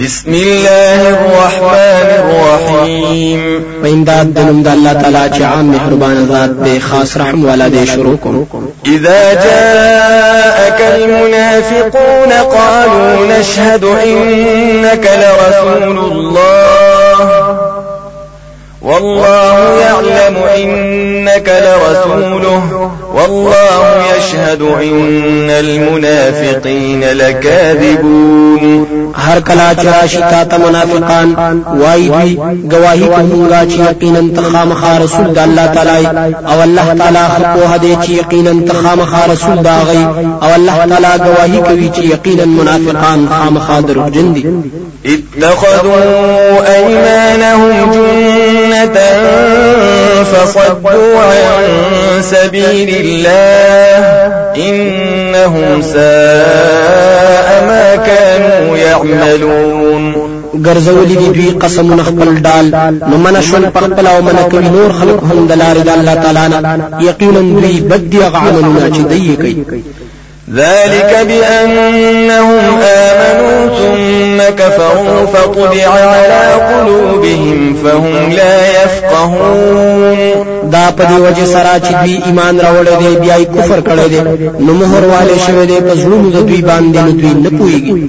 بسم الله الرحمن الرحيم. وإمداد دنم دا الله تعالى چې عام مهربان ذات دے خاص رحم والا دے شروع کوم إذا جاءك المنافقون قالوا نشهد إنك لرسول الله. والله يعلم إنك لرسوله. والله يشهد إن المنافقين لكاذبون. هر کلا چې راشي تا منافقان وای دی گواہی کومګه چې یقینا تخامخ رسول د الله تعالی أو الله تعالی خپو هدي چې یقینا تخامخ رسول دا غي أو الله تعالی گواہی کوي چې یقینا منافقان خامخ دروغجن دي. اتخذوا أيمانهم جنة فصدوا عن سبيل الله إنهم ساء ما كانوا يعملون. ګرځولې دي دوی قسمونه خپل ډال نو من شول په خپل آو من کوي نور خلق هم د لارې د الله تعالی نه یقینا دوی بد دي عملونه چې دی کوي ذلك بأنهم آمنوا ثم كفروا فطبع على قلوبهم فهم لا يفقهون. دا په دی وجه سره چې دوی ایمان راوړل دي بیا یې کفر کړی دی. نو مهر وهلی شوی دی په زړونو د دوی باندې نو دوی نه پوهیږي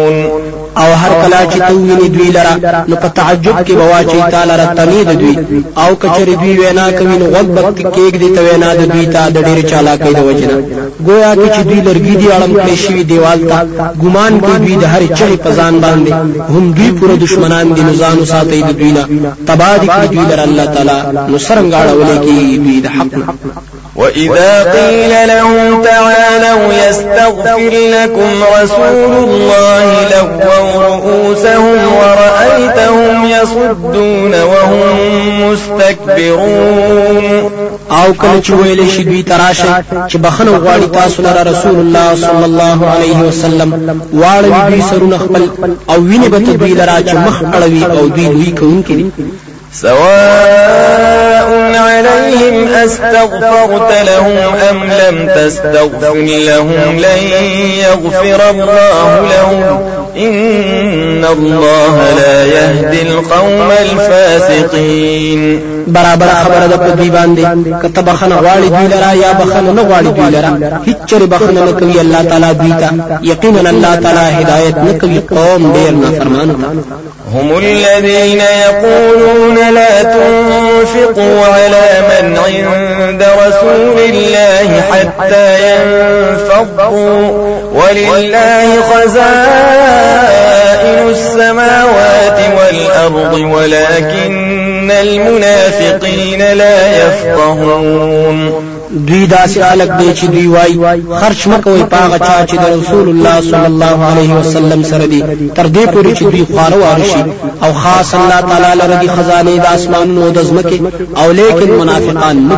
او هر کله چې ته ویني دوی لرا نو په تعجب کې به واچوي تا لره تنې د دوی. او کچری دوی وینا کوي نو غوږ کېږدې ته وینا د دوی ته د ډېر چالاکۍ د وجنه. گویا کې چې دوی لرګي دی اړم کې شوی دیوال ته ګمان کوي دوی د هر چغې په ځان باندې. هم دوی پوره دشمنان دي نو ځان ساته د دوی نه. تباه دې کړي دوی لره الله تعالی. نو سرنګاړه ولې کې دوی د حق وإذا قيل لهم تعالوا يستغفر لكم رسول الله لووا رؤوسهم ورأيتهم يصدون وهم مستكبرون آو کله چې ویل شي دوی تراشه چې بخنه غواړي تاسو لره رسول الله صلی الله علیه وسلم. واړوي دوی سرونه خپل أو ویني به دوی لره چې مخ اړوي أو دوی دوی کوونکي سواء عليهم أستغفرت لهم أم لم تستغفر لهم لن يغفر الله لهم. إن الله لا يهدي القوم الفاسقين. برابر خبره ده په دوی باندې کته بخنه غواړي دوی لرا یا بخنه نه غواړي دوی لرا هیڅ چره بخنه نه کوي الله تعالی دوی ته یقینا الله تعالی هدایت نه کوي قوم ډیر هم الذين يقولون لا تنفقوا على من عند رسول الله حتى ينفضوا ولله خزائن السماوات والأرض ولكن المنافقين لا يفقهون. دوی داسې الګ دی چې دوی وای خرج مکوي پاغه چا چې د رسول الله صلی الله علیه وسلم سره دی تر دې پورې چې دوی خار وارشي أو خاص الله تعالی لره دي خزانه د آسمانونو د زمکه أو لیکن منافقان نه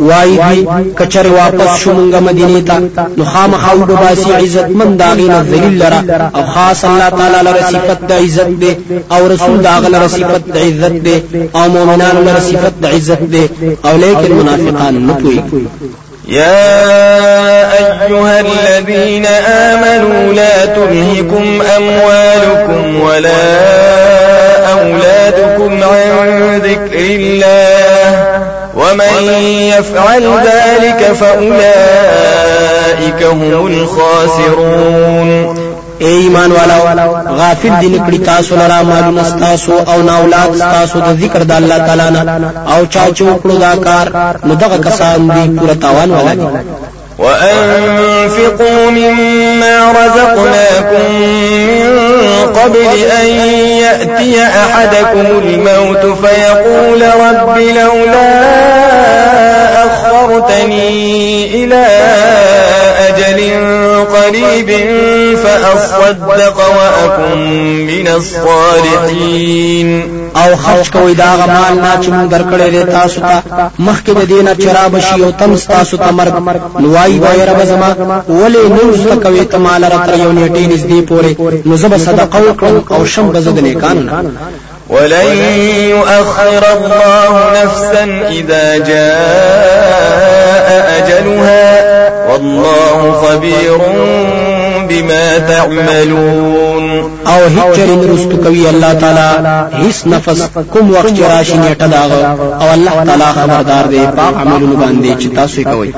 وای دی کچر واپس شو مونږه مدینه ته نو خامخا باسي عزت من داغینه ذلیل لرا. أو خاص الله تعالی لره صفت د عزت دی أو رسول داغ لره صفت د عزت دی أو مؤمنان لره صفت د عزت دی أو لیکن منافقان نه يا أيها الذين آمنوا لا تلهكم أموالكم ولا أولادكم عن ذكر الله ومن يفعل ذلك فأولئك هم الخاسرون. اے ایمان والاو غافل دي نکړي تاسو لرا مالونه تاسو أو نا أولاد تاسو د ذکر د الله تعالی نه. أو چا چې وکړو دا کار نو دغه کسان دي پوره تاوان ولا دي. وأنفقوا مما رزقناكم من قبل أن يأتي أحدكم الموت فيقول رب لولا أخرتني إلى قريب فأصدق وأكن من الصالحين. او خرج کوي دا غمال نه چې مونږ درکړې دي تاسو ته. مخکې د دینه چراب شي او تم تاسو ته مرګ. نوای وای رب زما ولې نو ست کوي ته مال را تر یو نیټې نږدې پورې؟ نو زب صدقه وکړم او شم بزد نه. کانونه ولن يؤخر الله نفسا إذا جاء أجلها والله خبير بما تعملون. أو هیڅ چرې رستو کوي الله تعالی هیڅ نفس کوم وخت راشي نیټه أو الله تعالی خبردار دی پاک عملونه باندې چې تاسو کوي